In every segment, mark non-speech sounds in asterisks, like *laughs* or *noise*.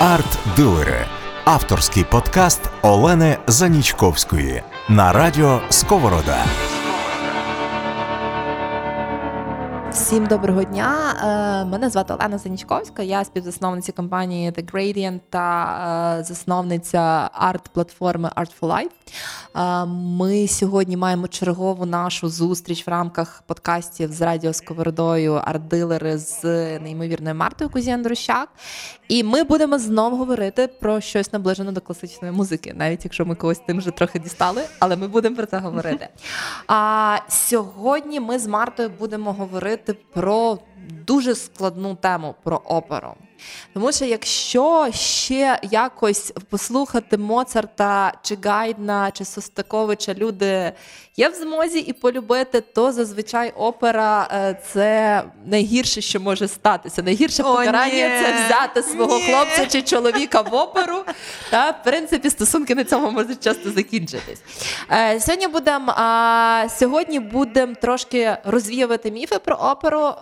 Арт-дилери авторський подкаст Олени Занічковської на радіо Сковорода. Всім доброго дня. Е, Мене звати Олена Занічковська. Я співзасновниця компанії The Gradient та е, засновниця арт-платформи Art for Life. Е, Ми сьогодні маємо чергову нашу зустріч в рамках подкастів з Радіо Сковородою арт-дилери з неймовірною Мартою Кузіан-Друщак. І ми будемо знову говорити про щось наближене до класичної музики, навіть якщо ми когось тим вже трохи дістали, але ми будемо про це говорити. А сьогодні ми з Мартою будемо говорити про дуже складну тему про оперу. Тому що якщо ще якось послухати Моцарта чи Гайдна чи Состаковича люди є в змозі і полюбити, то зазвичай опера е, це найгірше, що може статися. Найгірше О, покарання ні. це взяти свого Ні. хлопця чи чоловіка в оперу. Та в принципі стосунки на цьому можуть часто закінчитись. Е, сьогодні будемо сьогодні будемо трошки розвіювати міфи про оперу.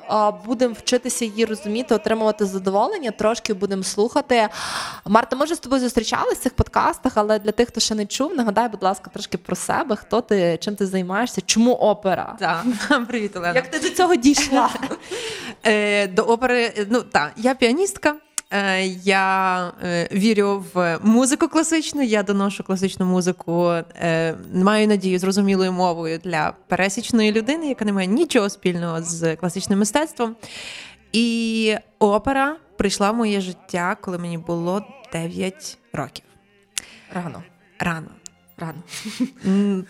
Будемо вчитися її розуміти, отримувати задоволення. Трошки будемо слухати. Марта, ми вже з тобою зустрічалися в цих подкастах, але для тих, хто ще не чув, нагадай, будь ласка, трошки про себе. Хто ти, чим ти займаєшся? Чому опера? Так, *laughs* привіт, Олена. Як ти до цього дійшла? *laughs* Е, до опери, е, ну так, я піаністка. Е, Я е, вірю в музику класичну, я доношу класичну музику, е, маю надію зрозумілою мовою для пересічної людини, яка не має нічого спільного з класичним мистецтвом. І опера прийшла в моє життя, коли мені було 9 років. Рано. Рано. Рано.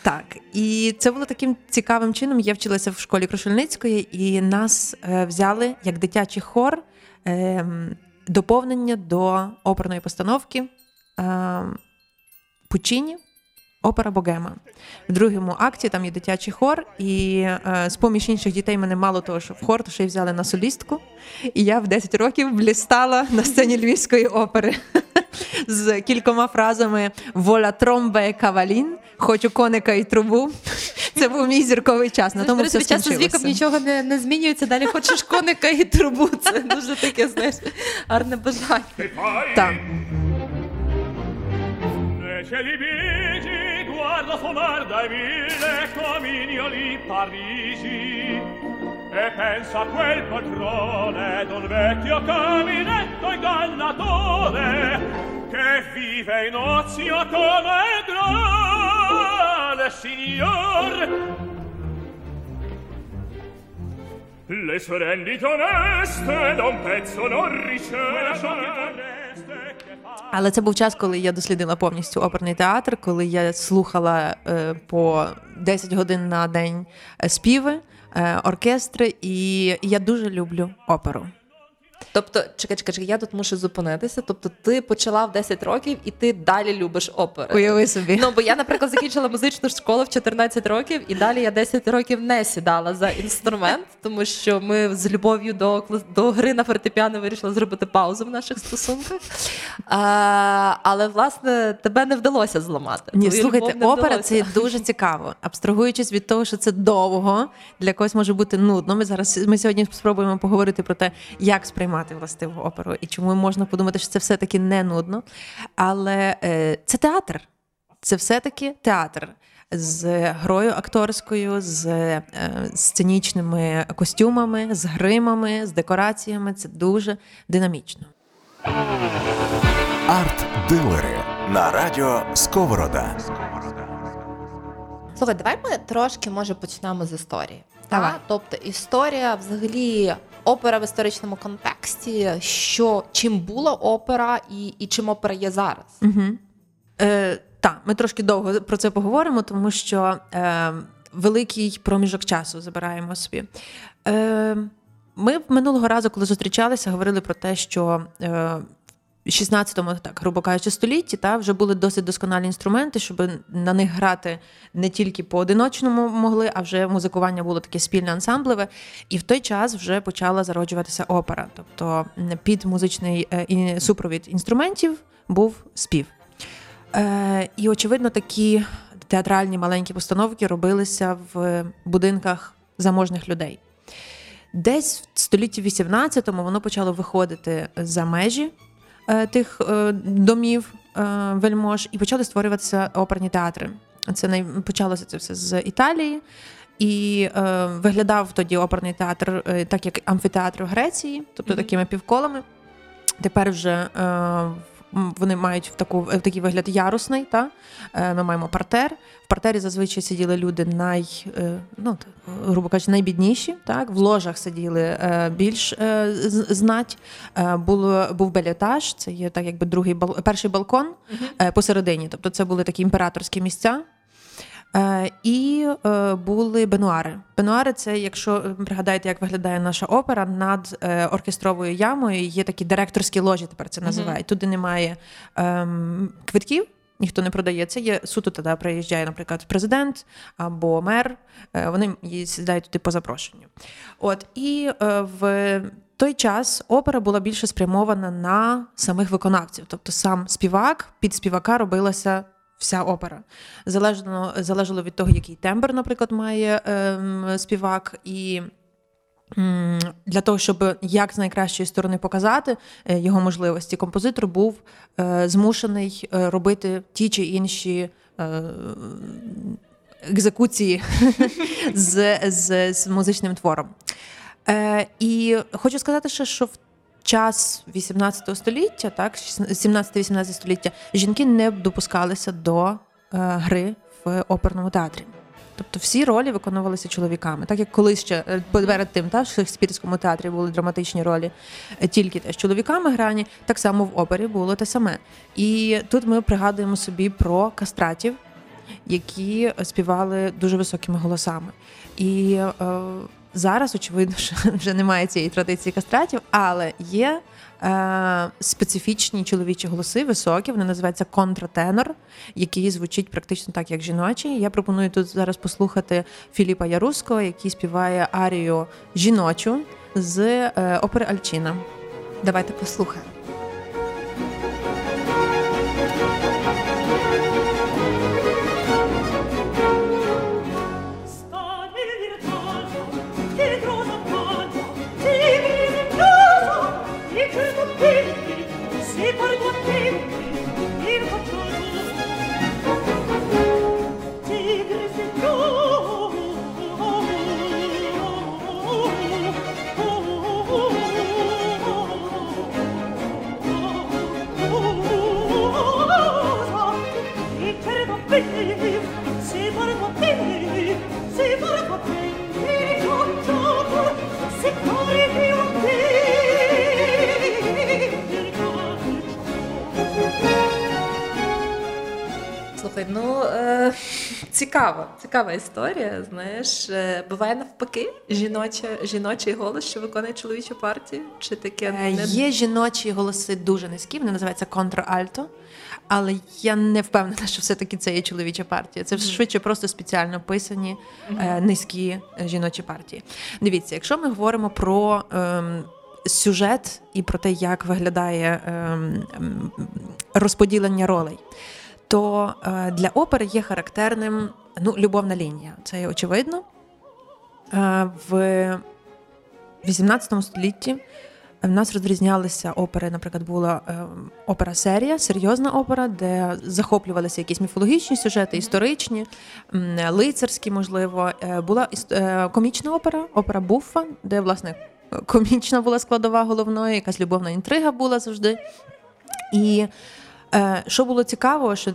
Так, і це було таким цікавим чином. Я вчилася в школі Крушельницької, і нас взяли як дитячий хор ем, доповнення до оперної постановки Пучіні. Пучині. Опера Богема. В другому акті там є дитячий хор, і е, з поміж інших дітей мене мало того, що в хор, то ще й взяли на солістку. І я в 10 років блістала на сцені Львівської опери з кількома фразами Воля тромбе кавалін, хочу коника і трубу. Це був мій зірковий час. На тому все під час з віком нічого не, не змінюється. Далі хочеш коника і трубу. Це дуже таке, знаєш, гарне бажання. Так. Invece li vigi, guardo suonar dai mille comignoli parigi e pensa a quel padrone d'un vecchio caminetto ingannatore che vive in ozio come grande signor Le sorelle oneste da un pezzo non riceve Але це був час, коли я дослідила повністю оперний театр, коли я слухала е, по 10 годин на день е, співи, е, оркестри, і я дуже люблю оперу. Тобто, чекай, чекай, чекай, я тут мушу зупинитися. Тобто, ти почала в 10 років і ти далі любиш опери. Уяви собі. Ну, бо я, наприклад, закінчила музичну школу в 14 років, і далі я 10 років не сідала за інструмент, тому що ми з любов'ю до, до гри на фортепіано вирішили зробити паузу в наших стосунках. А, але, власне, тебе не вдалося зламати. Ні, Твою слухайте, опера це дуже цікаво. Абстрагуючись від того, що це довго, для когось може бути нудно. Ми зараз ми сьогодні спробуємо поговорити про те, як сприймати властиву оперу і чому можна подумати, що це все-таки не нудно. Але е, це театр. Це все-таки театр. З грою акторською, з е, сценічними костюмами, з гримами, з декораціями. Це дуже динамічно. Арт-дилери на радіо Сковорода. Слухай, давай ми трошки може почнемо з історії. Давай. Та? Тобто історія, взагалі, опера в історичному контексті, що чим була опера і, і чим опера є зараз. Угу. Е, так, ми трошки довго про це поговоримо, тому що е, великий проміжок часу забираємо собі. Е, ми минулого разу, коли зустрічалися, говорили про те, що е, 16-му, так, грубо кажучи, столітті, та, вже були досить досконалі інструменти, щоб на них грати не тільки поодиночному могли, а вже музикування було таке спільне ансамблеве. І в той час вже почала зароджуватися опера. Тобто під музичний е, супровід інструментів був спів. Е, і, очевидно, такі театральні маленькі постановки робилися в будинках заможних людей. Десь в столітті 18-му воно почало виходити за межі тих е, домів е, вельмож, і почали створюватися оперні театри. Це най... почалося це все з Італії. І е, виглядав тоді оперний театр е, так, як амфітеатр в Греції, тобто Мгм. такими півколами. Тепер вже е, вони мають в, таку, в такий вигляд ярусний. Та? Е, ми маємо партер. В партері зазвичай сиділи люди най, е, ну, грубо кажучи, найбідніші. Так? В ложах сиділи е, більш знать. Було, був белітаж, це є так, якби другий бал, перший балкон посередині. Тобто це були такі імператорські місця. Е, і е, були бенуари. Бенуари це, якщо е, пригадаєте, як виглядає наша опера, над оркестровою ямою є такі директорські ложі, тепер це називають. Туди немає ем, квитків. Ніхто не продає це. Є суто тоді приїжджає, наприклад, президент або мер. Вони сідають туди по запрошенню. От і е, в той час опера була більше спрямована на самих виконавців, тобто сам співак під співака робилася вся опера. Залежно залежало від того, який тембр, наприклад, має ем, співак, і для того, щоб як з найкращої сторони показати е, його можливості, композитор був е, змушений е, робити ті чи інші. Екзекуції *laughs* з, з, з музичним твором. І хочу сказати, ще, що в час 18 століття, так, 17-18 століття, жінки не допускалися до е, гри в оперному театрі. Тобто всі ролі виконувалися чоловіками, так як колись ще е, перед тим, та, в Шекспірському театрі були драматичні ролі е, тільки теж чоловіками грані, так само в опері було те саме. І тут ми пригадуємо собі про кастратів, які співали дуже високими голосами. І е, зараз, очевидно, *laughs* що вже немає цієї традиції кастратів, але є е, специфічні чоловічі голоси, високі, вони називаються контратенор, який звучить практично так, як жіночий. Я пропоную тут зараз послухати Філіпа Яруського, який співає арію жіночу з е, опери Альчина. Давайте послухаємо. Слухай, ну е, цікаво, цікава історія. Знаєш, е, буває навпаки, жіноча, жіночий голос, що виконує чоловічу партію, чи таке Е, не Є жіночі голоси дуже низькі, вони називаються контральто. Але я не впевнена, що все-таки це є чоловіча партія. Це швидше просто спеціально писані е, низькі е, жіночі партії. Дивіться, якщо ми говоримо про ем, сюжет і про те, як виглядає ем, ем, розподілення ролей, то е, для опери є характерним ну, любовна лінія. Це є очевидно. Е, в 18 столітті в нас розрізнялися опери. Наприклад, була е, опера серія, серйозна опера, де захоплювалися якісь міфологічні сюжети, історичні, лицарські, можливо. Е, була е, комічна опера, опера Буффа, де власне комічна була складова головною, якась любовна інтрига була завжди. І е, що було цікаво, що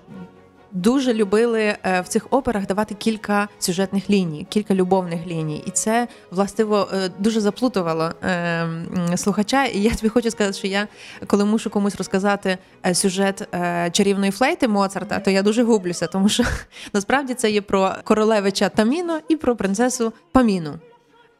дуже любили е, в цих операх давати кілька сюжетних ліній, кілька любовних ліній. І це властиво е, дуже заплутувало е, слухача. І я тобі хочу сказати, що я, коли мушу комусь розказати е, сюжет е, чарівної флейти Моцарта, то я дуже гублюся, тому що *laughs* насправді це є про королевича Таміно і про принцесу Паміну.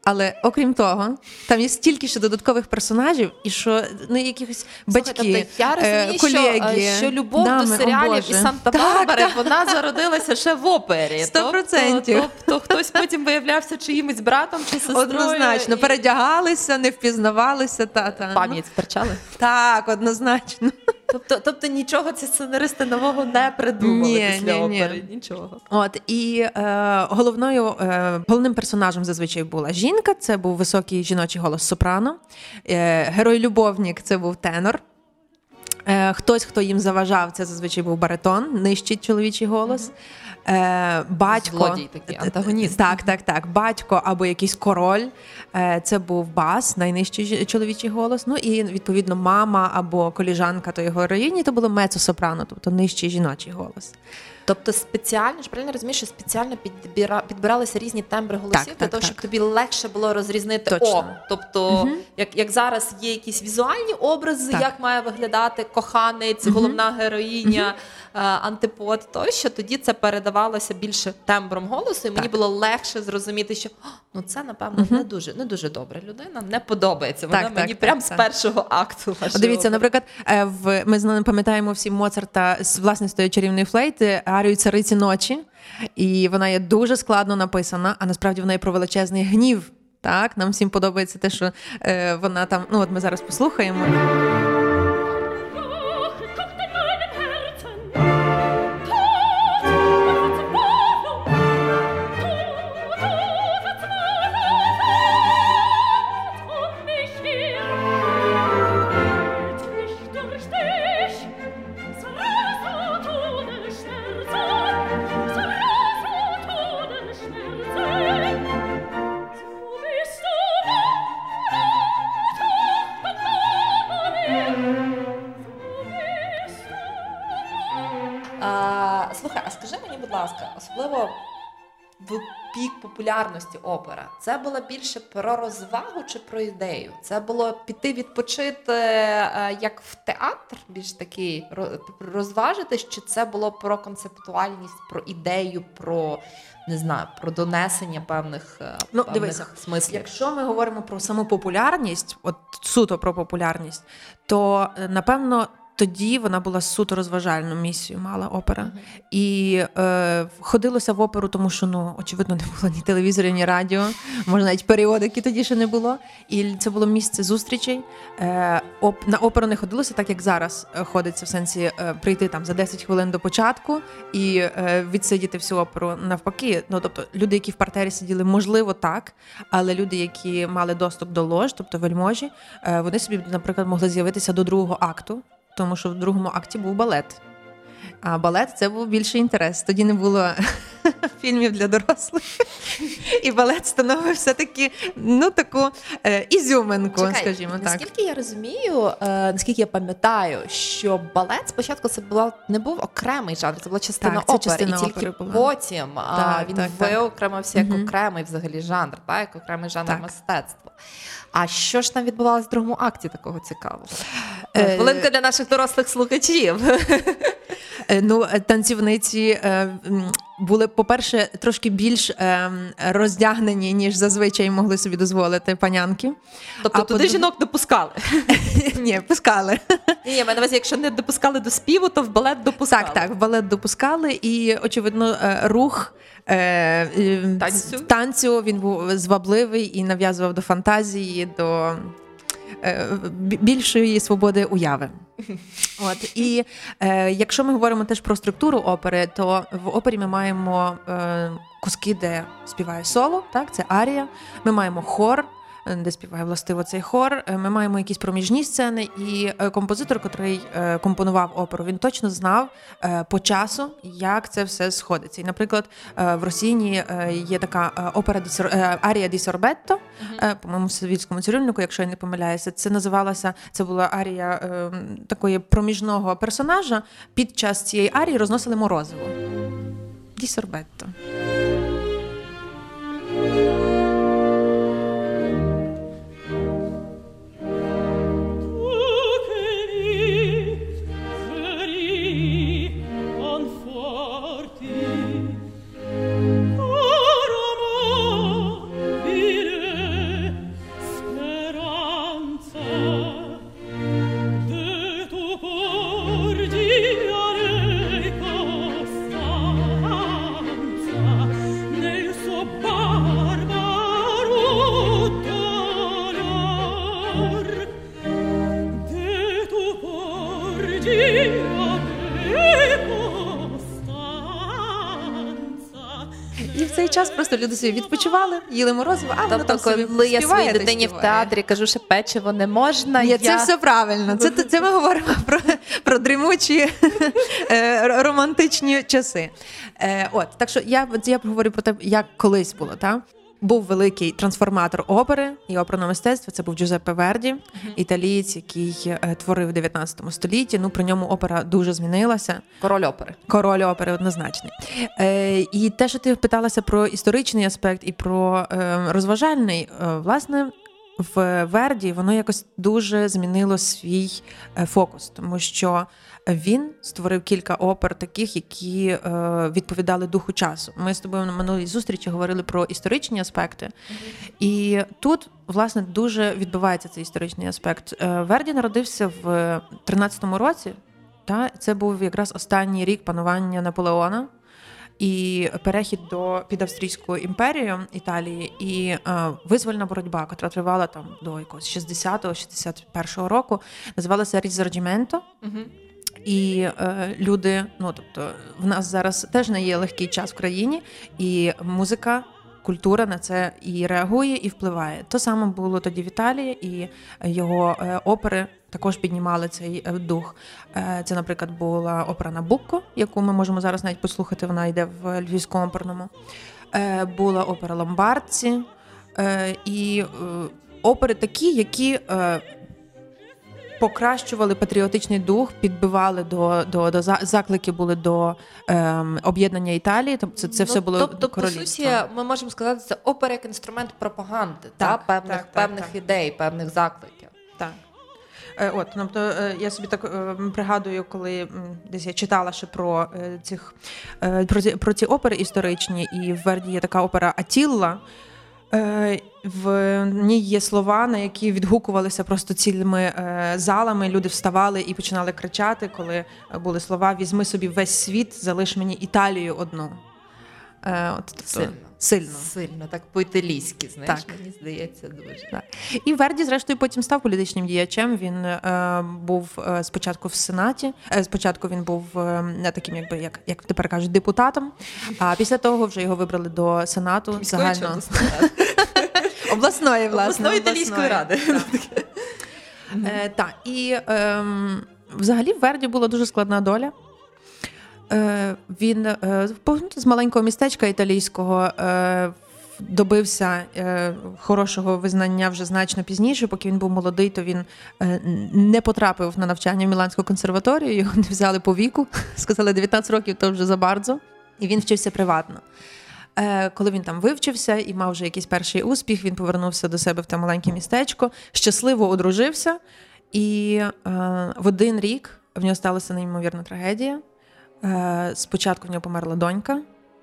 Але окрім того, там є стільки ще додаткових персонажів, і що ну якихось батьки, Слухай, тобто я розумію, е, що, колеги, е, що любов дами, до серіалів і Санта-Барбари, вона зародилася ще в опері. Сто процентів. Тобто, тобто хтось потім виявлявся чиїмось братом чи сестрою. Однозначно, і передягалися, не впізнавалися. Та, та. Пам'ять втрачали. Так, однозначно. Тобто, тобто нічого ці сценаристи нового не придумали Ні, після ні, ні. опери. Нічого. От і е, головною е, головним персонажем зазвичай була жінка. Це був високий жіночий голос сопрано. Е, Герой-любовник це був тенор. Е, Хтось, хто їм заважав, це зазвичай був баритон, нижчий чоловічий голос. Е, Батько, Злодій такий, антагоніст. Так, так, так. Батько або якийсь король. Е, Це був бас, найнижчий чоловічий голос. Ну і відповідно мама або коліжанка тої героїні, то було мецо-сопрано, тобто нижчий жіночий голос. Тобто спеціально ж правильно розумієш, що спеціально підбіра, підбиралися різні тембри голосів Так, для так, того, так. щоб тобі легше було розрізнити Точно. о. Тобто, як, як зараз є якісь візуальні образи, Так. як має виглядати коханець, головна героїня, е, антипод, тощо тоді це передавалося більше тембром голосу, і мені Так. було легше зрозуміти, що ну це напевно не дуже не дуже добра людина, не подобається. Вона Так, мені так, прям з так. першого акту. Дивіться, наприклад, е, в ми пам'ятаємо всі Моцарта з власне з тої чарівної флейти арію цариці ночі, і вона є дуже складно написана, а насправді вона є про величезний гнів. Так, нам всім подобається те, що е, вона там. Ну, от ми зараз послухаємо. Популярності опера, це було більше про розвагу чи про ідею? Це було піти відпочити е, як в театр, більш такий ро- розважитись, чи це було про концептуальність, про ідею, про не знаю, про донесення певних, е, Ну, певних дивися, смислів? Якщо ми говоримо про саму популярність, от суто про популярність, то е, напевно. Тоді вона була суто розважальну місію, мала опера. І е, ходилося в оперу, тому що ну очевидно не було ні телевізорів, ні радіо, може навіть періодики тоді ще не було. І це було місце зустрічей. Е, оп, на оперу не ходилося, так як зараз е, ходиться в сенсі е, прийти там за 10 хвилин до початку і е, відсидіти всю оперу навпаки. Ну тобто люди, які в партері сиділи, можливо, так, але люди, які мали доступ до лож, тобто вельможі, е, вони собі, наприклад, могли з'явитися до другого акту, тому що в другому акті був балет. А балет це був більший інтерес. Тоді не було *laughs* фільмів для дорослих. І балет становив все-таки ну, таку е, ізюминку, Чекай, скажімо так. Наскільки я розумію, е, наскільки я пам'ятаю, що балет спочатку це була не був окремий жанр, це була частина Так, це опери, частина і тільки опери була. потім а, Так, він так, так. виокремився як окремий взагалі жанр, так, як окремий жанр Так. мистецтва. А що ж там відбувалося в другому акті такого цікавого? Е, Хвилинка для наших дорослих слухачів. Е, Ну, е, танцівниці е, були, по-перше, трошки більш е, роздягнені, ніж зазвичай могли собі дозволити панянки. Тобто А туди по-друге- жінок допускали. *laughs* Ні, пускали. Ні, я маю на увазі, якщо не допускали до співу, то в балет допускали. Так, так, в балет допускали, і очевидно, е, рух е, е, Танцю? танцю він був звабливий і нав'язував до фантазії, до е, більшої свободи уяви. *laughs* От і е, якщо ми говоримо теж про структуру опери, то в опері ми маємо е, куски, де співає соло, так це арія. Ми маємо хор. Е, Де співає властиво цей хор. Е, Ми маємо якісь проміжні сцени, і е, композитор, котрий компонував оперу, він точно знав по часу, як це все сходиться. І, наприклад, в Росіні е, є така опера ді Сор- е, Арія ді Сорбетто, по-моєму, в совітському цирюльнику, якщо я не помиляюся. Це називалася, це була арія такої проміжного персонажа. Під час цієї арії розносили морозиво. Ді Сорбетто. Час просто люди собі відпочивали, їли морозиво, а воно Тобто, там собі коли я співає своїй та дитині в співає. театрі кажу, що печиво не можна. Ні, я... це все правильно. Це, це ми говоримо про, про дрімучі е, р- романтичні часи. Е, От, так що я, я говорю про те, як колись було, так? Був великий трансформатор опери і оперного мистецтва. Це був Джузеппе Верді, італієць, який е, творив в 19 столітті. Ну при ньому опера дуже змінилася. Король опери. Король опери однозначний. Е, і те, що ти питалася про історичний аспект і про е, розважальний, е, власне, в Верді воно якось дуже змінило свій е, фокус, тому що він створив кілька опер, таких, які е, відповідали духу часу. Ми з тобою на минулій зустрічі говорили про історичні аспекти, і тут, власне, дуже відбувається цей історичний аспект. Е, Верді народився в 13-му році. Та це був якраз останній рік панування Наполеона і перехід до під австрійську імперію Італії, і е, визвольна боротьба, яка тривала там до якогось 60-го, 61-го року, називалася Різорджіменто. І е, люди, ну тобто, в нас зараз теж не є легкий час в країні, і музика, культура на це і реагує, і впливає. То саме було тоді в Італії, і його е, опери також піднімали цей е, дух. Е, це, наприклад, була опера Набукко, яку ми можемо зараз навіть послухати. Вона йде в львівському оперному. Е, була опера Ломбардці, і опери такі, які. Покращували патріотичний дух, підбивали до, до, до заклики були до ем, об'єднання Італії. Тобто це, це Ну, все було тобто, по суті, ми можемо сказати, це опера як інструмент пропаганди, Так, та, певних, так, певних так. ідей, певних закликів. Е, От, тобто, е, я собі так е, пригадую, коли десь я читала ще про цих про ці, про ці опери історичні, і в Верді є така опера Атілла. В ній є слова, на які відгукувалися просто цілими залами. Люди вставали і починали кричати, коли були слова Візьми собі весь світ, залиш мені Італію одну. Е, От, тобто, Сильно. Сильно. Сильно, так по-італійськи, знаєш, Так. мені здається, дуже. Так. І Верді, зрештою, потім став політичним діячем. Він е, був е, спочатку в Сенаті. Е, спочатку він був е, не таким, якби як, як тепер кажуть, депутатом. А після того вже його вибрали до Сенату Міської загально *laughs* обласної власне, Обласної італійської ради. Так. Е, і ем, взагалі в Верді була дуже складна доля. Е, він е, з маленького містечка італійського е, добився хорошого визнання вже значно пізніше. Поки він був молодий, то він не потрапив на навчання в Міланську консерваторію. Його не взяли по віку. *laughs* Сказали 19 років, то вже забардзо. І він вчився приватно. Коли він там вивчився і мав вже якийсь перший успіх, він повернувся до себе в те маленьке містечко, щасливо одружився. І в один рік в нього сталася неймовірна трагедія. Е, спочатку в нього померла донька,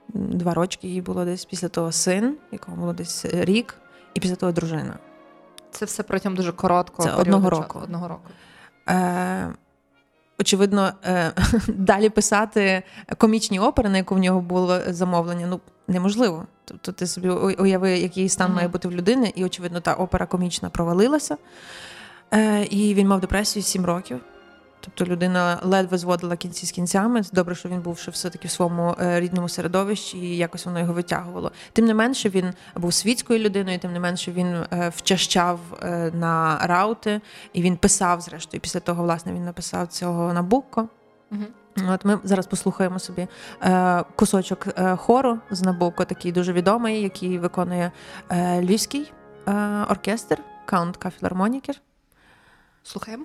два рочки їй було десь, після того син, якому було десь рік, і після того дружина. Це все протягом дуже короткого Це одного часу, року. Одного року. Е, очевидно, е, *laughs* далі писати комічні опери, на яку в нього було замовлення, ну неможливо. Тобто ти собі уяви, який стан Мгм. має бути в людини, і очевидно, та опера комічна провалилася. Е, і він мав депресію 7 років. Тобто людина ледве зводила кінці з кінцями. Добре, що він був ще все-таки в своєму е, рідному середовищі, і якось воно його витягувало. Тим не менше, він був світською людиною, тим не менше він е, вчащав е, на раути, і він писав, зрештою, після того, власне, він написав цього Набукко. Мгм. От ми зараз послухаємо собі кусочок хору з Набуко, такий дуже відомий, який виконує львівський оркестр, Count Кафілармонікер. Слухаємо.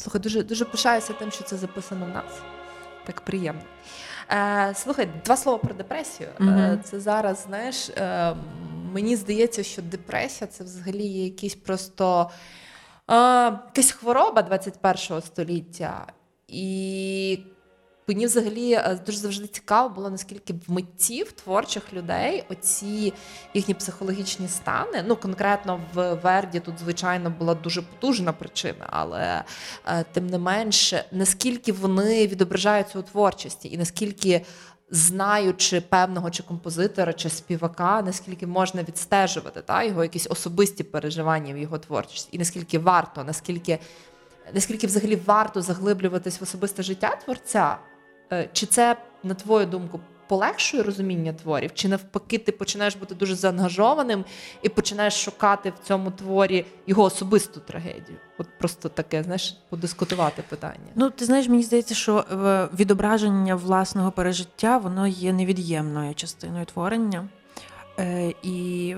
Слухай, дуже дуже пишаюся тим, що це записано в нас. Так приємно. Е, Слухай, два слова про депресію. Е, Це зараз, знаєш, е, мені здається, що депресія це взагалі є якийсь просто е, якась хвороба 21 століття. І мені взагалі е, дуже завжди цікаво було, наскільки в митців, творчих людей, оці їхні психологічні стани. Ну, конкретно в Верді тут, звичайно, була дуже потужна причина, але е, тим не менше, наскільки вони відображаються у творчості, і наскільки. Знаючи певного чи композитора, чи співака, наскільки можна відстежувати та, його якісь особисті переживання в його творчості, і наскільки варто, наскільки, наскільки взагалі варто заглиблюватись в особисте життя творця, Чи це, на твою думку, полегшує розуміння творів? Чи навпаки, ти починаєш бути дуже заангажованим і починаєш шукати в цьому творі його особисту трагедію? От просто таке, знаєш, подискутувати питання. Ну, ти знаєш, мені здається, що е, відображення власного пережиття воно є невід'ємною частиною творення. Е, І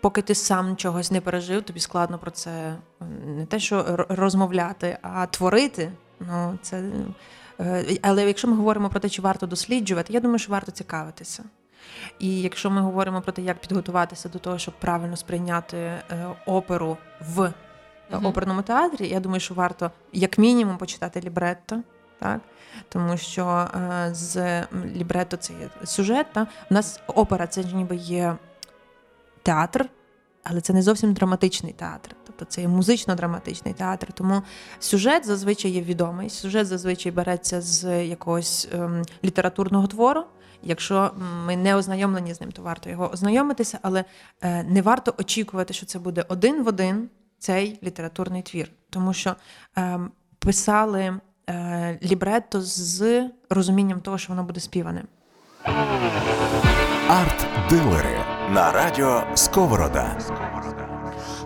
поки ти сам чогось не пережив, тобі складно про це не те, що розмовляти, а творити. Ну, це, е, але якщо ми говоримо про те, чи варто досліджувати, я думаю, що варто цікавитися. І якщо ми говоримо про те, як підготуватися до того, щоб правильно сприйняти е, оперу в Мгм. оперному театрі, я думаю, що варто як мінімум почитати лібретто, так? Тому що е, з лібретто це є сюжет. Та? У нас опера це ніби є театр, але це не зовсім драматичний театр. Тобто це є музично-драматичний театр. Тому сюжет зазвичай є відомий. Сюжет зазвичай береться з якогось ем, літературного твору. Якщо ми не ознайомлені з ним, то варто його ознайомитися, але е, не варто очікувати, що це буде один в один цей літературний твір, тому що ем, писали е, лібретто з розумінням того, що воно буде співане. Арт-дилери на радіо Сковорода.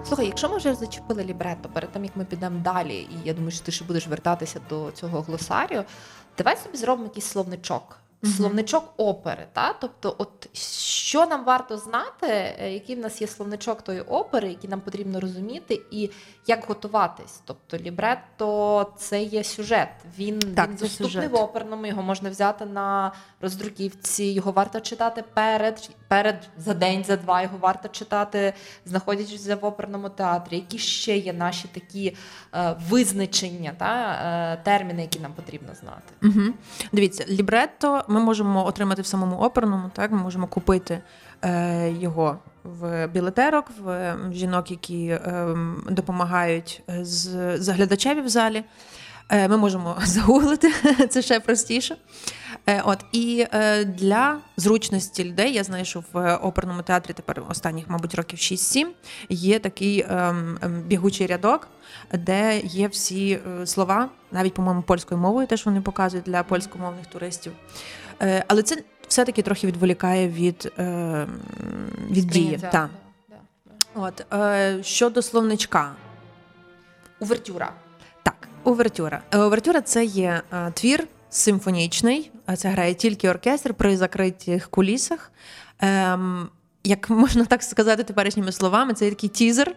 Слухай, якщо ми вже зачепили лібретто, перед тим як ми підемо далі, і я думаю, що ти ще будеш вертатися до цього глосарію, давай собі зробимо якийсь словничок. Словничок опери, та? тобто, от що нам варто знати, е, який в нас є словничок тої опери, який нам потрібно розуміти, і як готуватись. Тобто лібретто це є сюжет. Він, Так, він доступний сюжет. в оперному, його можна взяти на роздруківці, його варто читати перед, перед за день, за два, його варто читати, знаходячись в оперному театрі. Які ще є наші такі е, визначення, та, е, терміни, які нам потрібно знати? Угу. Дивіться, лібретто ми можемо отримати в самому оперному, так ми можемо купити е, його в білетерок, в жінок, які е, допомагають з заглядачеві в залі. Е, Ми можемо *laughs* загуглити, це ще простіше. Е, От і е, для зручності людей, я знаю, що в оперному театрі тепер останніх, мабуть, років 6-7 є такий ем, ем, бігучий рядок, де є всі е, слова, навіть, по-моєму, польською мовою, теж вони показують для польськомовних туристів. Е, Але це все-таки трохи відволікає від, е, від дії. Та. От, е, щодо словничка, Увертюра. Так, увертюра. Е, Увертюра це є е, твір симфонічний. е, Це грає тільки оркестр при закритих кулісах. Ем, як можна так сказати теперішніми словами, це такий тізер,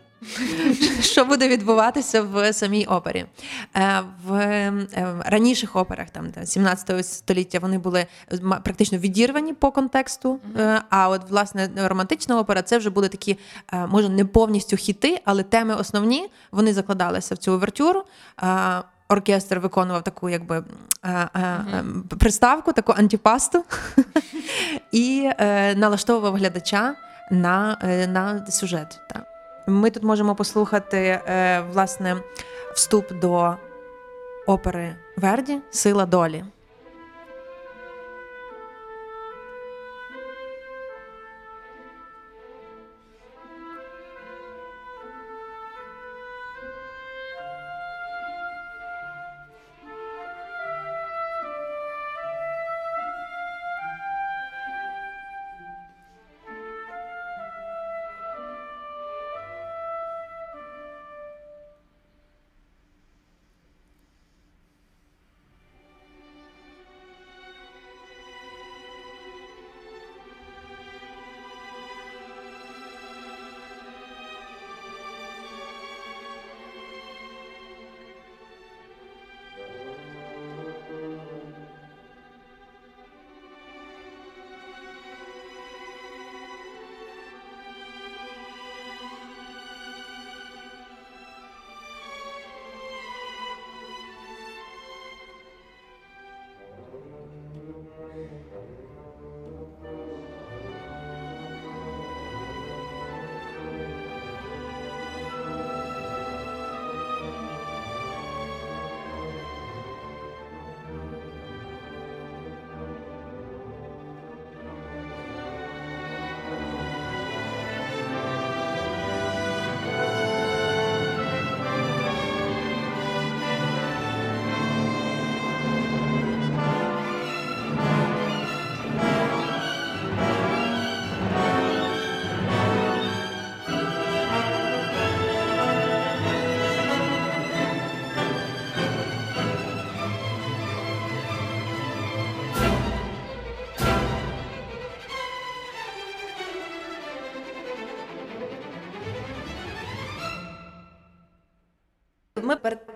що буде відбуватися в самій опері. Е, В е, раніших операх, там де 17 століття, вони були практично відірвані по контексту. Е, А от власне романтична опера це вже були такі, е, може, не повністю хіти, але теми основні вони закладалися в цю овертюру. Е, Оркестр виконував таку, якби е, е, е, приставку, таку антіпасту *laughs* і налаштовував глядача на, на сюжет. Так. Ми тут можемо послухати власне вступ до опери Верді Сила долі.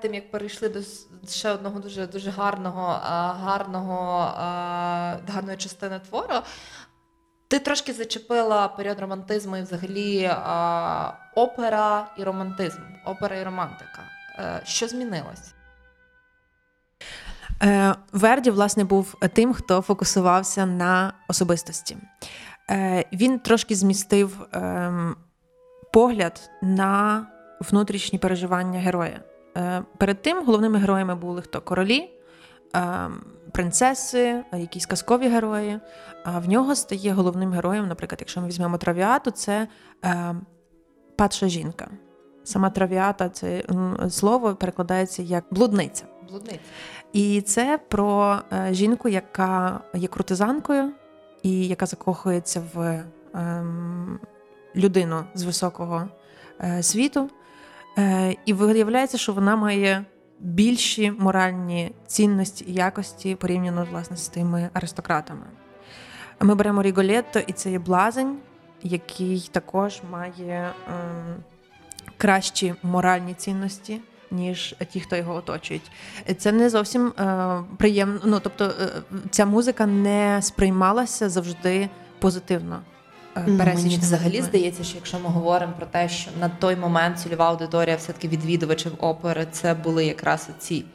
Тим, як перейшли до ще одного дуже дуже гарного, гарного гарної частини твору. Ти трошки зачепила період романтизму і взагалі опера і романтизм, опера і романтика. Е, Що змінилось? Е, Верді, власне, був тим, хто фокусувався на особистості. Е, Він трошки змістив ем, погляд на внутрішні переживання героя. Е, Перед тим головними героями були хто? Королі, ем, принцеси, якісь казкові герої. А в нього стає головним героєм, наприклад, якщо ми візьмемо травіату, це ем, падша жінка. Сама травіата це слово перекладається як блудниця. Блудниця. І це про е, жінку, яка є куртизанкою і яка закохується в ем, людину з високого е, світу. Е, і виявляється, що вона має більші моральні цінності і якості порівняно власне з тими аристократами. Ми беремо Ріголетто, і це є блазень, який також має ем, кращі моральні цінності, ніж ті, хто його оточують. Це не зовсім е, приємно. Ну тобто, е, ця музика не сприймалася завжди позитивно. Е, Мені взагалі здається, що якщо ми говоримо про те, що на той момент цільова аудиторія все-таки відвідувачів опери, це були якраз ці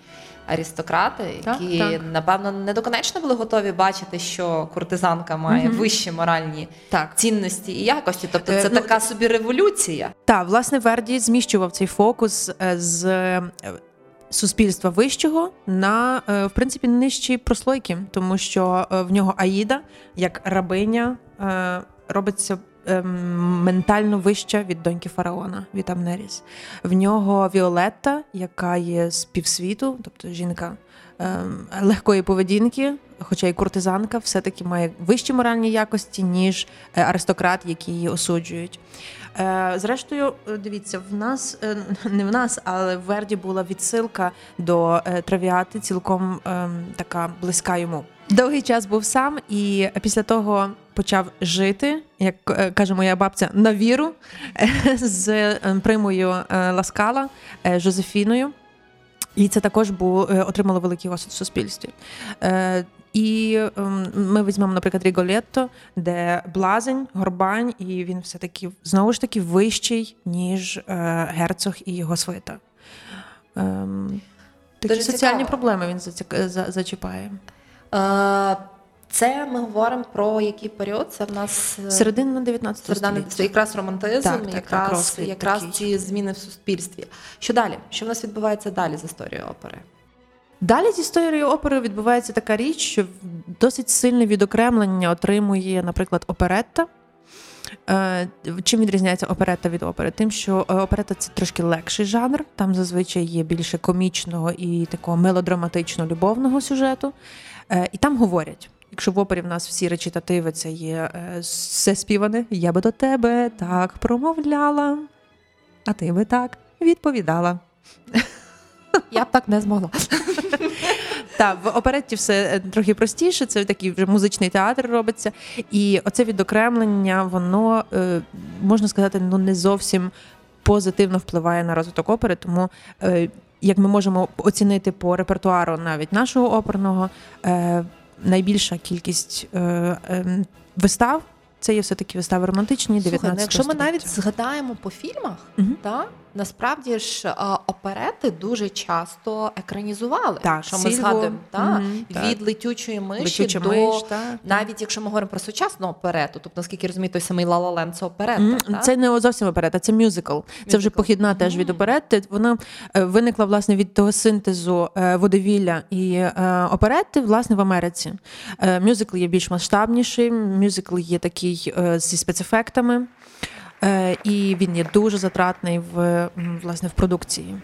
аристократи, які так. напевно недоконечно були готові бачити, що куртизанка має Мгм. вищі моральні Так. цінності і якості. Тобто Е, це ну, така собі революція. Так, власне, Верді зміщував цей фокус е, з е, суспільства вищого на е, в принципі нижчі прослойки, тому що е, в нього Аїда, як рабиня, е, робиться. ем, Ментально вища від доньки фараона від Амнеріс. В нього Віолетта, яка є з півсвіту, тобто жінка ем, легкої поведінки, хоча й куртизанка, все-таки має вищі моральні якості, ніж е, аристократ, які її осуджують. Е, Зрештою, е, дивіться, в нас е, *laughs* не в нас, але в Верді була відсилка до травіати, цілком ем, така близька йому. Довгий час був сам, і після того почав жити, як каже моя бабця, на віру *laughs* з е, примою Ласкала Жозефіною. І це також був, е, отримало великий осуд в суспільстві. Е, і ем, ми візьмемо, наприклад, Ріголетто, де блазень, горбань, і він все-таки знову ж таки вищий, ніж е, герцог і його свита. Е, такі Дуже соціальні цікаво. проблеми він зачіпає. Е, Це ми говоримо про який період? Це в нас е, Середина 19 Середина століття. це якраз романтизм, Так, так, так, якраз, розквіт якраз такий. ці зміни в суспільстві. Що далі? Що в нас відбувається далі з історією опери? Далі з історією опери відбувається така річ, що досить сильне відокремлення отримує, наприклад, оперетта. Е, Чим відрізняється оперетта від опери? Тим, що е, оперета це трошки легший жанр, там зазвичай є більше комічного і такого мелодраматично-любовного сюжету. Е, І там говорять. Якщо в опері в нас всі речитативи, це є е, все співане, я би до тебе так промовляла, а ти би так відповідала. Я б так не змогла. Так, в оперетті все е, трохи простіше, це такий вже музичний театр робиться. І оце відокремлення, воно е, можна сказати, ну не зовсім позитивно впливає на розвиток опери. Тому, як ми можемо оцінити по репертуару навіть нашого оперного, найбільша кількість е, е, вистав це є все-таки вистави романтичні, 19 Слухай, ну якщо ми навіть згадаємо по фільмах, угу. та, насправді ж оперети дуже часто екранізували. Так, якщо ми згадуємо та, так. від летючої миші Летюча до миш, так, так. навіть якщо ми говоримо про сучасну оперету, тобто наскільки я розумію, той самий La – це оперета. М, та? Це не зовсім оперета, це мюзикл. Це вже похідна теж від оперетти. Вона е, виникла власне від того синтезу е, водевілля і е, оперетти, власне, в Америці. Е, Мюзикл є більш масштабніший, мюзикл є такий е, зі спецефектами, е, і він є дуже затратний в власне в продукції.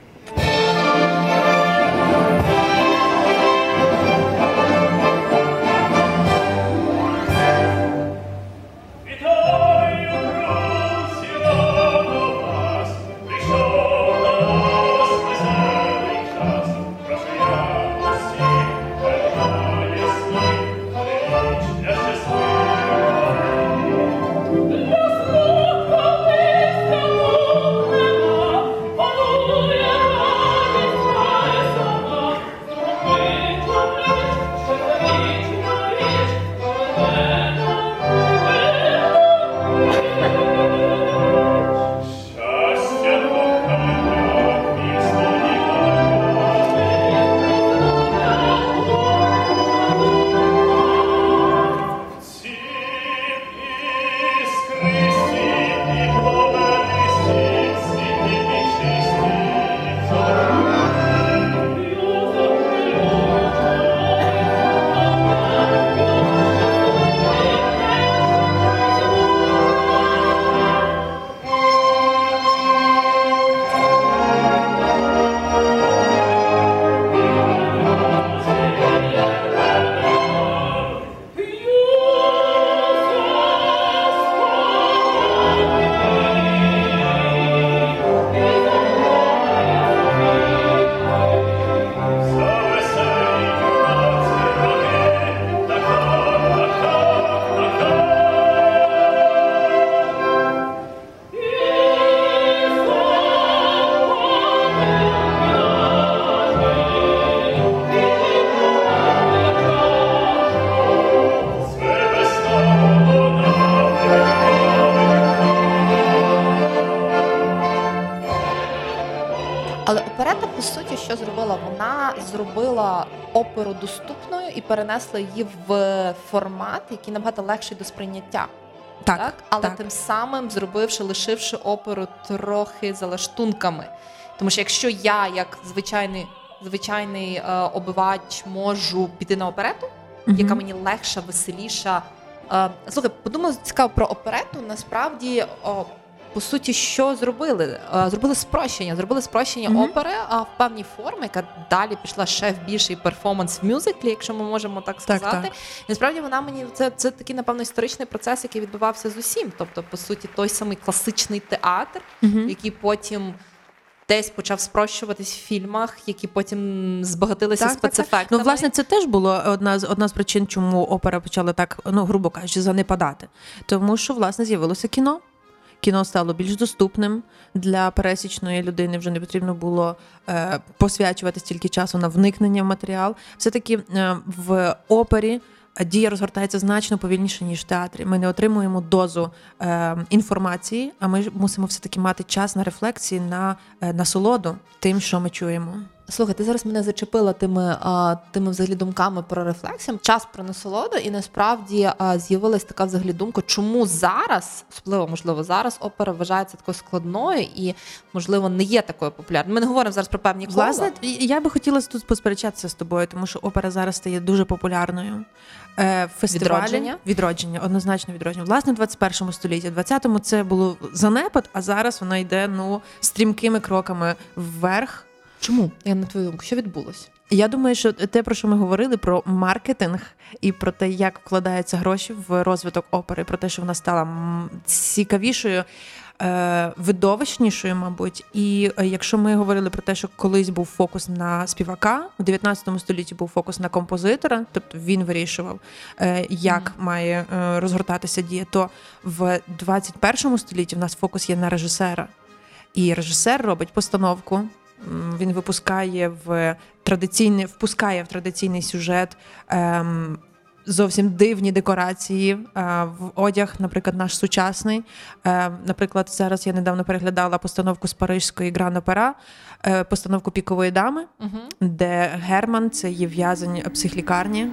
Перенесла її в формат, який набагато легший до сприйняття. Так, Але так. тим самим зробивши, лишивши оперу трохи за лаштунками. Тому що якщо я, як звичайний, звичайний е, обивач, можу піти на оперету, Мгм. яка мені легша, веселіша. Е, слухай, подумала цікаво про оперету. Насправді, о, по суті, що зробили? Е, зробили спрощення. Зробили спрощення Мгм. опери а, в певній формі, яка далі пішла ще в більший перформанс в мюзиклі, якщо ми можемо так сказати. так. І Насправді вона мені це, це такий, напевно, історичний процес, який відбувався з усім. Тобто, по суті, той самий класичний театр, Мгм. який потім. Десь почав спрощуватись в фільмах, які потім збагатилися Так, так, так. Ну, власне, це теж було одна з одна з причин, чому опера почала так, ну грубо кажучи, занепадати. Тому що власне з'явилося кіно. Кіно стало більш доступним для пересічної людини. Вже не потрібно було е, посвячувати стільки часу на вникнення в матеріал. Все таки е, в опері. Дія розгортається значно повільніше ніж в театрі. Ми не отримуємо дозу е, інформації, а ми мусимо все таки мати час на рефлексії, на е, насолоду тим, що ми чуємо. Слухай, ти зараз мене зачепила тими, а, тими взагалі думками про рефлексію. Час про насолоду, і насправді а, з'явилась така взагалі думка, чому зараз, особливо можливо, зараз опера вважається такою складною і, можливо, не є такою популярною. Ми не говоримо зараз про певні кола. Власне, я би хотіла тут посперечатися з тобою, тому що опера зараз стає дуже популярною. Е, Фестивалі Відродження? відродження, однозначно відродження. Власне, в 21 столітті, в 20-му це було занепад, а зараз вона йде ну стрімкими кроками вверх. Чому? Я на твою думку, що відбулося? Я думаю, що те, про що ми говорили, про маркетинг і про те, як вкладаються гроші в розвиток опери, про те, що вона стала цікавішою, е, видовищнішою, мабуть. І е, якщо ми говорили про те, що колись був фокус на співака, у 19 столітті був фокус на композитора, тобто він вирішував, е, як має е, розгортатися дія, то в 21 столітті в нас фокус є на режисера. І режисер робить постановку. Він випускає в традиційний, впускає в традиційний сюжет ем, зовсім дивні декорації е, в одяг, наприклад, наш сучасний. Е, наприклад, зараз я недавно переглядала постановку з Парижської Гран Опера, е, постановку пікової дами, Угу. де Герман це є в'язень психлікарні.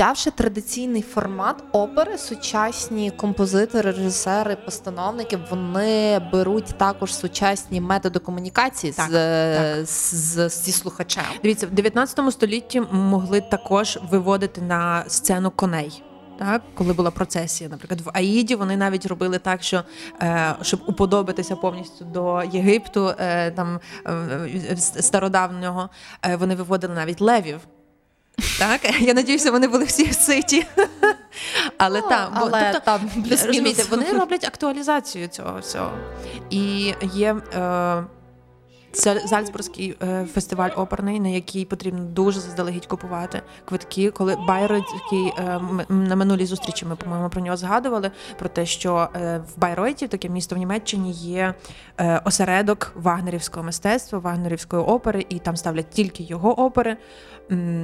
Взявши традиційний формат опери, сучасні композитори, режисери, постановники, вони беруть також сучасні методи комунікації Так, з, так. з, з- зі слухачем. Дивіться, в 19 столітті могли також виводити на сцену коней. Так, коли була процесія, наприклад, в Аїді вони навіть робили так, що е, щоб уподобатися повністю до Єгипту, е, там е, стародавнього, е, вони виводили навіть левів. Так, *laughs* я надіюся, вони були всі ситі. *laughs* Але так, там, бо- але тобто, там розумієте, вони роблять актуалізацію цього всього. І є е, Заль- Зальцбурзький е, фестиваль оперний, на який потрібно дуже заздалегідь купувати квитки. Коли Байройтський е, на минулій зустрічі ми, по-моєму, про нього згадували про те, що е, в Байройті, таке місто в Німеччині, є осередок вагнерівського мистецтва, вагнерівської опери, і там ставлять тільки його опери.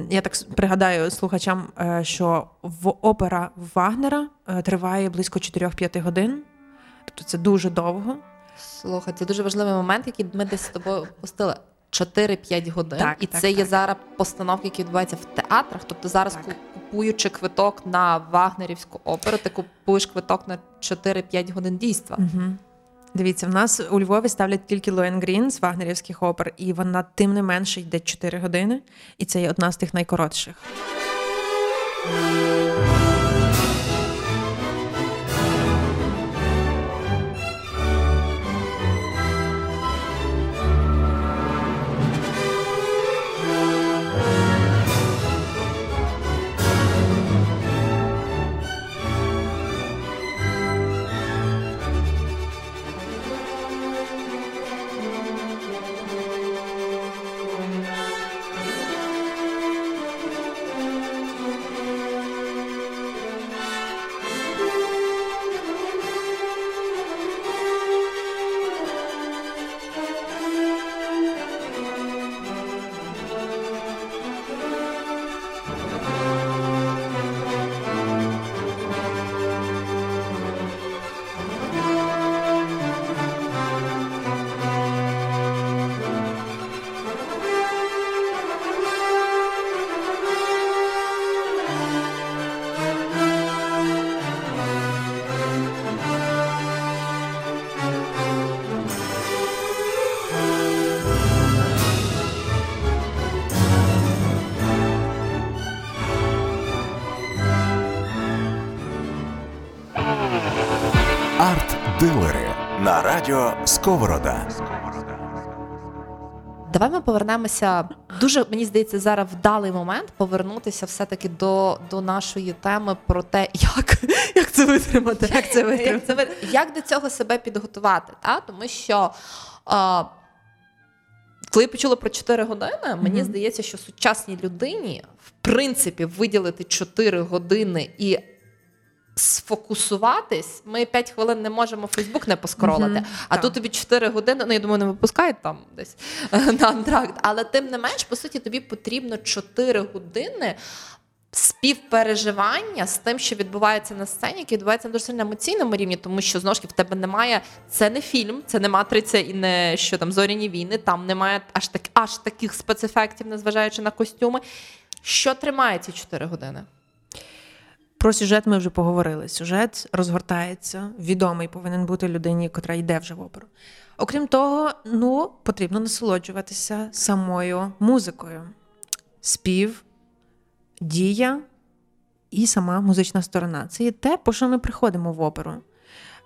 Я так пригадаю слухачам, що в опера Вагнера триває близько 4-5 годин. Тобто це дуже довго. Слухай, це дуже важливий момент, який ми десь з тобою опустили. 4-5 годин, Так, і так, це є зараз постановки, які відбуваються в театрах. Тобто зараз Так. купуючи квиток на Вагнерівську оперу, ти купуєш квиток на 4-5 годин дійства. Угу. Дивіться, в нас у Львові ставлять тільки Лоенгрін з вагнерівських опер, і вона тим не менше йде 4 години, і це є одна з тих найкоротших. Сковорода. Давай ми повернемося. Дуже мені здається, зараз вдалий момент повернутися все-таки до, до нашої теми про те, як, як це витримати. Як це витримати? Як, це як до цього себе підготувати? Та? Тому що. А, коли я почула про 4 години, мені здається, що сучасній людині, в принципі, виділити 4 години і сфокусуватись, ми 5 хвилин не можемо Фейсбук не поскролити. Мгм, а так. тут тобі 4 години, ну я думаю, не випускають там десь е, на антракт. Але тим не менш, по суті, тобі потрібно 4 години. Співпереживання з тим, що відбувається на сцені, яке відбувається на дуже сильно емоційному рівні, тому що знову ж таки в тебе немає. Це не фільм, це не матриця і не що там зоряні війни. Там немає аж так аж таких спецефектів, незважаючи на костюми. Що тримає ці 4 години? Про сюжет ми вже поговорили. Сюжет розгортається, відомий повинен бути людині, котра йде вже в оперу. Окрім того, ну, потрібно насолоджуватися самою музикою. Спів, дія і сама музична сторона. Це є те, по що ми приходимо в оперу.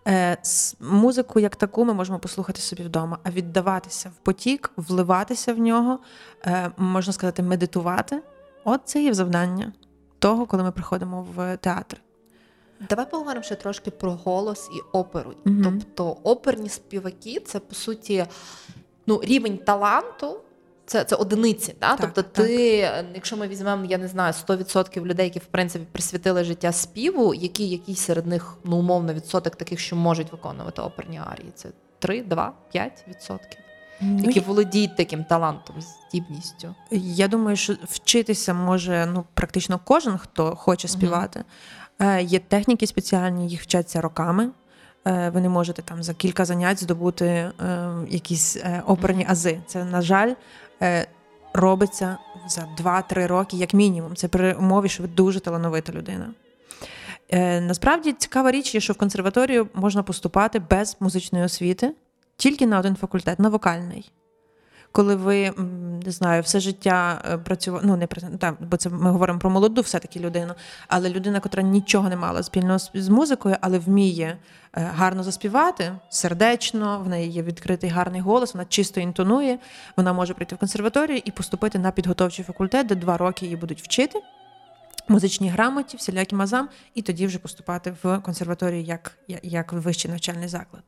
Е, музику як таку ми можемо послухати собі вдома, а віддаватися в потік, вливатися в нього, е, можна сказати, медитувати. От це є завдання того, коли ми приходимо в театр. Давай поговоримо ще трошки про голос і оперу. Мгм. Тобто оперні співаки це по суті ну, рівень таланту. Це, це одиниці, да? Так, тобто, ти, е, якщо ми візьмемо, я не знаю, 100% людей, які в принципі присвятили життя співу, який який серед них ну умовно відсоток таких, що можуть виконувати оперні арії? Це 3, 2, 5 відсотків, Ну, які володіють таким талантом, здібністю. Я думаю, що вчитися може ну, практично кожен, хто хоче співати. Е, Є техніки спеціальні, їх вчаться роками. Е, Ви не можете там за кілька занять здобути е, якісь е, оперні ази. Це, на жаль, е, робиться за 2-3 роки, як мінімум. Це при умові, що ви дуже талановита людина. Е, Насправді цікава річ є, що в консерваторію можна поступати без музичної освіти, тільки на один факультет, на вокальний коли ви не знаю, все життя працювали, ну не так, бо це ми говоримо про молоду, все-таки людину, але людина, котра нічого не мала спільного з, з музикою, але вміє е, гарно заспівати, сердечно, в неї є відкритий гарний голос, вона чисто інтонує, вона може прийти в консерваторію і поступити на підготовчий факультет, де два роки її будуть вчити. Музичній грамоті, всіляким мазам, і тоді вже поступати в консерваторію як, як- вищий навчальний заклад.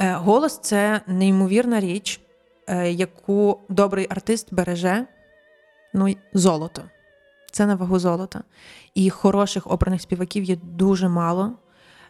Е, Голос це неймовірна річ, е, яку добрий артист береже, ну золото. Це на вагу золота. І хороших оперних співаків є дуже мало.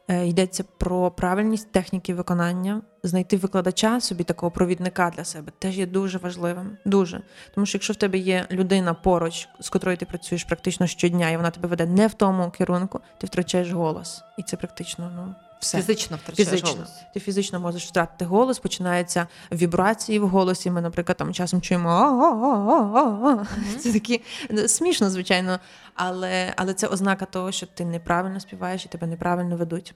Е, Йдеться про правильність техніки виконання, знайти викладача собі такого провідника для себе теж є дуже важливим. Дуже. Тому що якщо в тебе є людина поруч, з котрою ти працюєш практично щодня, і вона тебе веде не в тому керунку, ти втрачаєш голос. І це практично ну, все. Фізично втрачаєш Фізично. голос. Ти фізично можеш втратити голос, починаються вібрації в голосі. Ми, наприклад, там часом чуємо «А-а-а-а-а». це такі ну, смішно, звичайно, але, але це ознака того, що ти неправильно співаєш і тебе неправильно ведуть.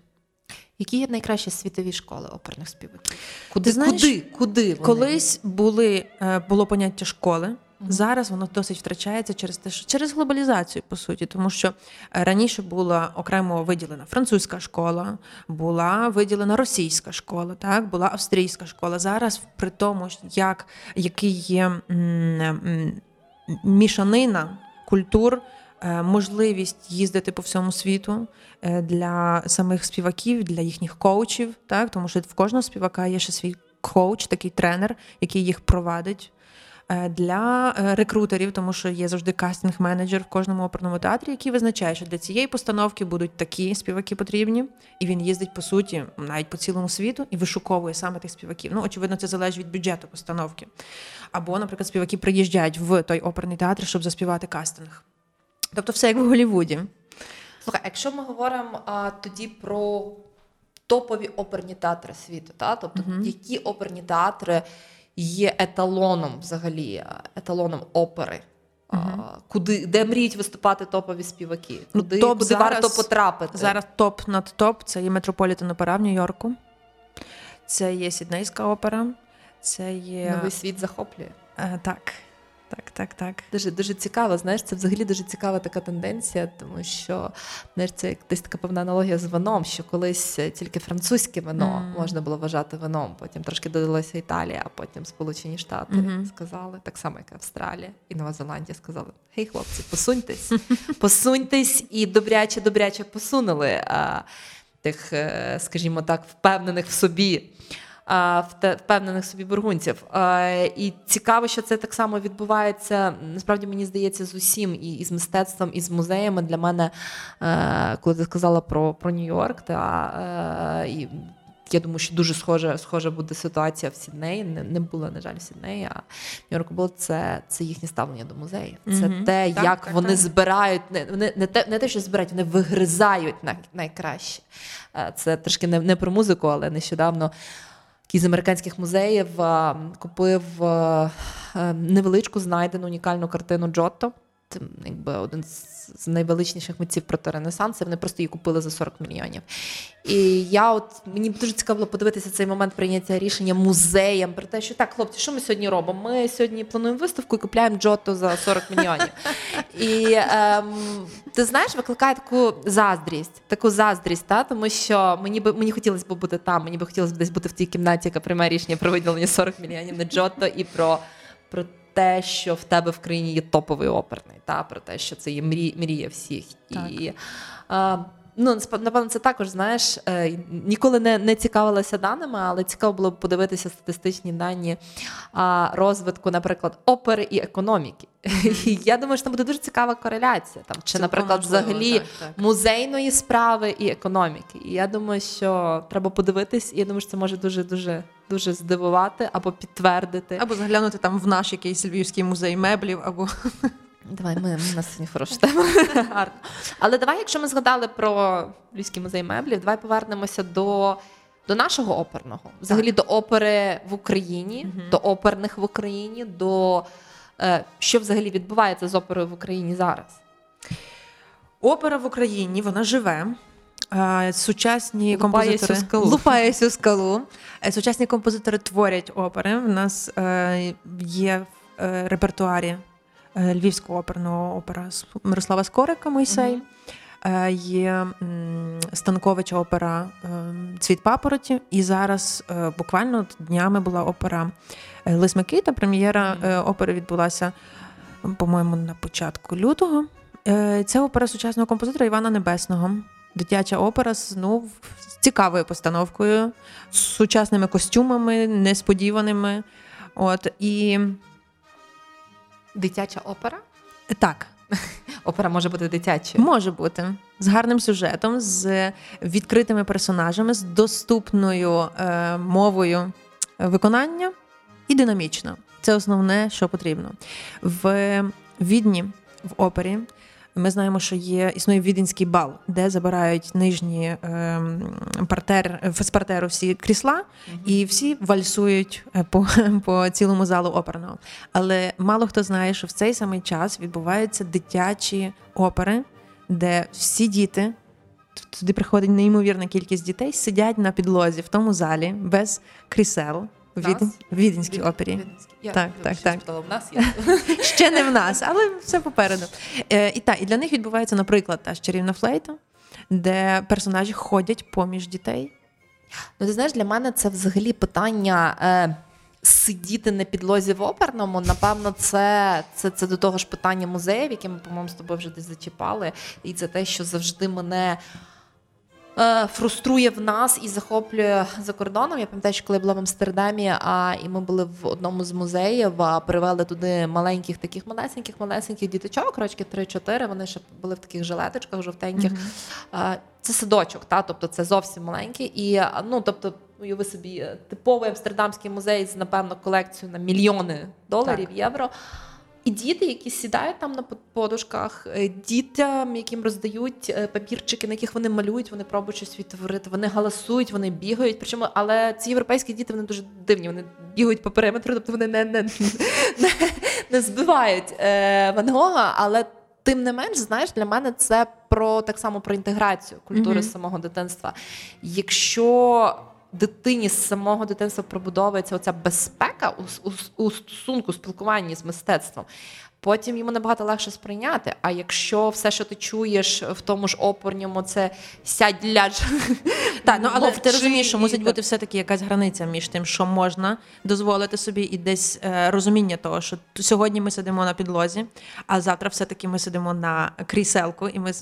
Які є найкращі світові школи оперних співаків? Куди, Ти знаєш, куди, куди вони? Колись були, е, було поняття школи. Зараз воно досить втрачається через те, що через глобалізацію, по суті, тому що е, раніше була окремо виділена французька школа, була виділена російська школа, так була австрійська школа. Зараз, при тому, як який є мішанина культур, е, можливість їздити по всьому світу е, для самих співаків, для їхніх коучів, так тому що в кожного співака є ще свій коуч, такий тренер, який їх провадить. Е, Для е, рекрутерів, тому що є завжди кастинг-менеджер в кожному оперному театрі, який визначає, що для цієї постановки будуть такі співаки потрібні, і він їздить по суті навіть по цілому світу і вишуковує саме тих співаків. Ну, очевидно, це залежить від бюджету постановки. Або, наприклад, співаки приїжджають в той оперний театр, щоб заспівати кастинг. Тобто, все як в Голлівуді. Слухай, якщо ми говоримо а, тоді про топові оперні театри світу, та? тобто які оперні театри є еталоном взагалі, еталоном опери? А, куди, де мріють виступати топові співаки? Ну, Куди, топ куди зараз- варто потрапити? Зараз топ над топ це є Метрополітен опера в Нью-Йорку, це є Сіднейська опера, це є. Новий світ захоплює. Е, так, так, так, так. Дуже дуже цікаво. Знаєш, це взагалі дуже цікава така тенденція, тому що знаєш, це як десь така певна аналогія з вином, що колись е, тільки французьке вино Мгм. можна було вважати вином. Потім трошки додалася Італія, а потім Сполучені Штати Мгм. сказали, так само, як і Австралія і Нова Зеландія сказали: Гей, хлопці, посуньтесь, *laughs* посуньтесь і добряче, добряче посунули а, тих, е, скажімо так, впевнених в собі впевнених собі бургунців. І цікаво, що це так само відбувається. Насправді мені здається, з усім і, з мистецтвом, і з музеями. Для мене, е, коли ти сказала про, про Нью-Йорк, та е, і. Я думаю, що дуже схожа, схожа буде ситуація в Сіднеї. Не, не було, на жаль, в Сіднеї, а в Нью-Йорку було це, це їхнє ставлення до музеїв. Це Мгм. те, Так, як так, вони так. збирають, не, вони не те, не те, що збирають, вони вигризають най, найкраще. Е, Це трошки не, не про музику, але нещодавно який з американських музеїв купив невеличку знайдену унікальну картину Джотто. Це якби один з найвеличніших митців проти Ренесансу. Вони просто її купили за 40 мільйонів. І я от мені дуже цікаво було подивитися цей момент прийняття рішення музеям про те, що так, хлопці, що ми сьогодні робимо? Ми сьогодні плануємо виставку і купляємо Джотто за 40 мільйонів. І ем, ти знаєш, викликає таку заздрість, таку заздрість, та? тому що мені би мені хотілося б бути там, мені би хотілося б десь бути в тій кімнаті, яка приймає рішення про виділення 40 мільйонів на Джотто і про, про те, що в тебе в країні є топовий оперний, та? про те, що це є мрі, мрія всіх. Так. І, е, Ну, напевно, це також, знаєш, е, ніколи не, не цікавилася даними, але цікаво було б подивитися статистичні дані а, розвитку, наприклад, опери і економіки. Я думаю, що там буде дуже цікава кореляція. Там, чи, Цілком наприклад, можливо, взагалі так, так. музейної справи і економіки. І я думаю, що треба подивитись, і я думаю, що це може дуже дуже дуже здивувати або підтвердити. Або заглянути там в наш якийсь львівський музей меблів, або Давай, ми, ми у нас сьогодні хороша тема. Гарно. Але давай, якщо ми згадали про Львівський музей меблів, давай повернемося до, до нашого оперного. Взагалі до опери в Україні, до оперних в Україні, до е, що взагалі відбувається з оперою в Україні зараз. опера в Україні вона живе. Сучасні Лупає композитори скалу. лупає всю скалу. Е, Сучасні композитори творять опери. У нас е, є в е, репертуарі Львівського оперного опера Мирослава Скорика Мойсей. Є Станковича опера Цвіт папороті. І зараз буквально днями була опера Лис Микита. Прем'єра опери відбулася, по-моєму, на початку лютого. Це опера сучасного композитора Івана Небесного. Дитяча опера з ну, з цікавою постановкою, з сучасними костюмами, несподіваними. От і Дитяча опера? так, *laughs* Опера може бути дитячою. може бути з гарним сюжетом, з відкритими персонажами, з доступною е, мовою виконання і динамічно. Це основне, що потрібно. В Відні в опері. Ми знаємо, що є існує віденський бал, де забирають нижні е, партер, з партеру всі крісла, і всі вальсують е, по, *laughs* по цілому залу оперного. Але мало хто знає, що в цей самий час відбуваються дитячі опери, де всі діти туди приходить неймовірна кількість дітей, сидять на підлозі в тому залі без крісел в Відень- Віденській опері. Я Так, так, так. спитала, в нас є. *laughs* Ще не в нас, але все попереду. Е, і так, і для них відбувається, наприклад, та ж чарівна флейта, де персонажі ходять поміж дітей. Ну, ти знаєш, для мене це взагалі питання. Е... Сидіти на підлозі в оперному, напевно, це, це, це до того ж питання музеїв, яке ми, по-моєму, з тобою вже десь зачіпали. І це те, що завжди мене фруструє в нас і захоплює за кордоном. Я пам'ятаю, що коли я була в Амстердамі, а, і ми були в одному з музеїв, а, привели туди маленьких таких малесеньких, малесеньких діточок, рочки 3-4, вони ще були в таких жилеточках жовтеньких. Е, Це садочок, та, тобто це зовсім маленький. І ну, тобто, уяви собі, е, типовий амстердамський музей з, напевно, колекцією на мільйони доларів, євро. І діти, які сідають там на подушках, е, дітям, яким роздають е, папірчики, на яких вони малюють, вони пробують щось відтворити, вони галасують, вони бігають. Причому, але ці європейські діти вони дуже дивні, вони бігають по периметру, тобто вони не, не, не, не збивають е, Ван Гога, але. Тим не менш, знаєш, для мене це про так само про інтеграцію культури з самого дитинства. Якщо дитині з самого дитинства пробудовується оця безпека у, у, у стосунку, спілкуванні з мистецтвом, потім йому набагато легше сприйняти. А якщо все, що ти чуєш в тому ж опорньому, це сядь ляж. *laughs* Так, ну але ти розумієш, що мусить бути все-таки якась границя між тим, що можна дозволити собі, і десь е, розуміння того, що сьогодні ми сидимо на підлозі, а завтра все-таки ми сидимо на кріселку, і ми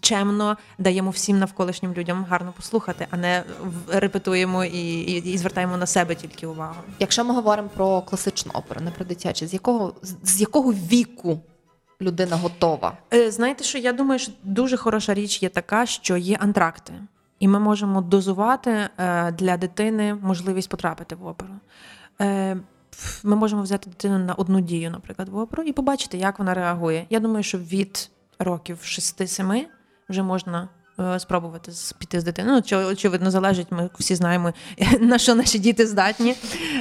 чемно даємо всім навколишнім людям гарно послухати, а не репетуємо і, і, і звертаємо на себе тільки увагу. Якщо ми говоримо про класичну оперу, не про дитячу, з якого з- з якого віку людина готова? Е, Знаєте, що я думаю, що дуже хороша річ є така, що є антракти, і ми можемо дозувати е, для дитини можливість потрапити в оперу. Е, Ми можемо взяти дитину на одну дію, наприклад, в оперу, і побачити, як вона реагує. Я думаю, що від років 6-7 вже можна. Е, Спробувати піти з дитиною. Ну, очевидно, залежить, ми всі знаємо, *laughs* на що наші діти здатні.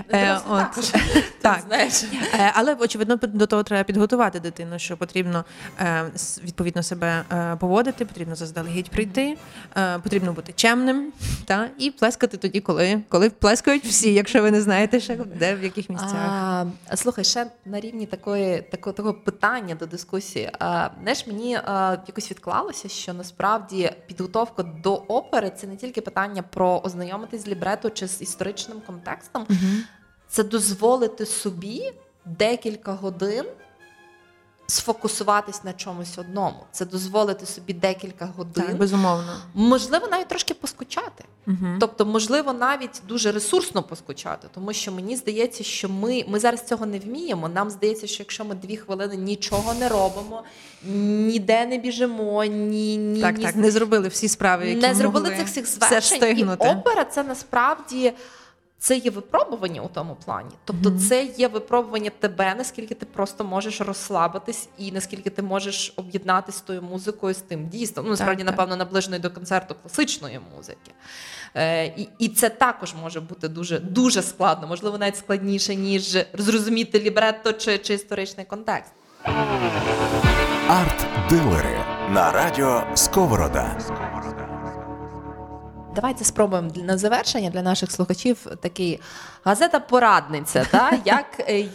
Е, от. *laughs* Так. знаєш. Е, Але очевидно до того треба підготувати дитину, що потрібно відповідно себе поводити, потрібно заздалегідь прийти, потрібно бути чемним та і плескати тоді, коли, коли плескають всі, якщо ви не знаєте, ще де в яких місцях. А, слухай, ще на рівні такої, такого, такого питання до дискусії. А, знаєш, мені а, якось відклалося, що насправді підготовка до опери це не тільки питання про ознайомитись з лібрето чи з історичним контекстом, це дозволити собі декілька годин сфокусуватись на чомусь одному. Це дозволити собі декілька годин. Так, безумовно. Можливо, навіть трошки поскучати. Угу. Тобто, можливо, навіть дуже ресурсно поскучати, тому що мені здається, що ми, ми зараз цього не вміємо. Нам здається, що якщо ми дві хвилини нічого не робимо, ніде не біжимо, ні, ні, Так, ні так, не зробили всі справи, які не зробили могли цих всіх все звершень. встигнути. І опера це насправді. Це є випробування у тому плані. Тобто, це є випробування тебе, наскільки ти просто можеш розслабитись, і наскільки ти можеш об'єднатися з тою музикою, з тим дійством. Ну, насправді, напевно, наближеної до концерту класичної музики. Е, і, і це також може бути дуже, дуже складно, можливо, навіть складніше, ніж зрозуміти лібретто чи, чи історичний контекст. Арт-дилери на радіо Сковорода. Давайте спробуємо на завершення для наших слухачів такий газета-порадниця. Та? *laughs* Як,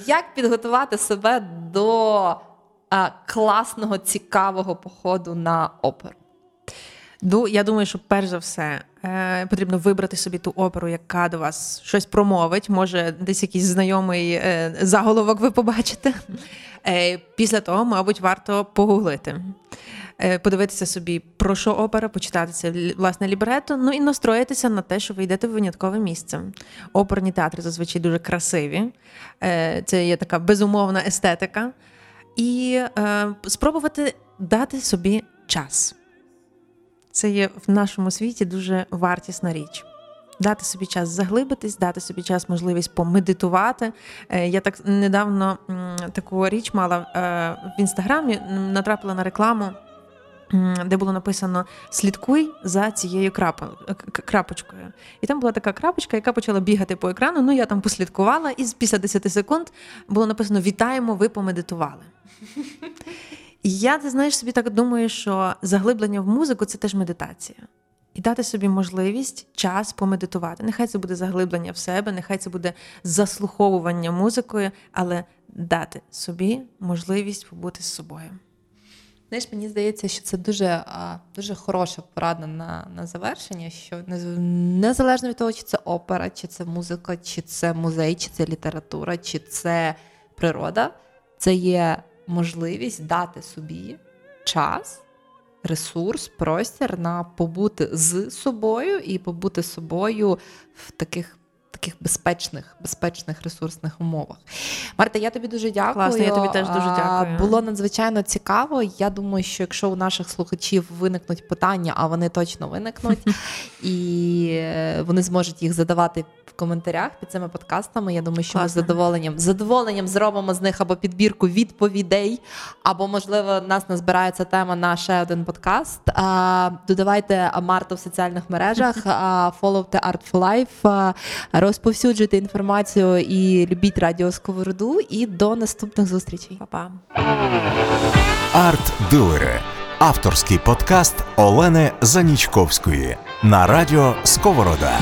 як підготувати себе до а, класного, цікавого походу на оперу? Ну, я думаю, що перш за все е, потрібно вибрати собі ту оперу, яка до вас щось промовить. Може, десь якийсь знайомий е, заголовок ви побачите. Е, після того, мабуть, варто погуглити. Е, Подивитися собі, про що опера, почитати це власне лібрето, ну і настроїтися на те, що ви йдете в виняткове місце. Оперні театри зазвичай дуже красиві. Е, Це є така безумовна естетика. І е, спробувати дати собі час. Це є в нашому світі дуже вартісна річ. Дати собі час заглибитись, дати собі час можливість помедитувати. Я так недавно таку річ мала в інстаграмі, натрапила на рекламу, де було написано Слідкуй за цією крапо- крапочкою. І там була така крапочка, яка почала бігати по екрану. Ну, я там послідкувала, і після 10 секунд було написано Вітаємо, ви помедитували. І я, ти знаєш, собі так думаю, що заглиблення в музику це теж медитація. і дати собі можливість час помедитувати. Нехай це буде заглиблення в себе, нехай це буде заслуховування музикою, але дати собі можливість побути з собою. Знаєш, мені здається, що це дуже, дуже хороша порада на, на завершення, що незалежно від того, чи це опера, чи це музика, чи це музей, чи це література, чи це природа, це є можливість дати собі час, ресурс, простір на побути з собою і побути собою в таких. Таких безпечних, безпечних ресурсних умовах. Марта, я тобі дуже дякую. Класно, я тобі теж дуже дякую. Було надзвичайно цікаво. Я думаю, що якщо у наших слухачів виникнуть питання, а вони точно виникнуть, *laughs* і е, вони зможуть їх задавати в коментарях під цими подкастами. Я думаю, що ми з задоволенням з задоволенням зробимо з них або підбірку відповідей, або можливо нас назбирається тема на ще один подкаст. Додавайте Марту в соціальних мережах, followте Art for Life, розповсюджуйте інформацію і любіть радіо Сковороду. І до наступних зустрічей. Па-па. Арт-дилери. Авторський подкаст Олени Занічковської на радіо Сковорода.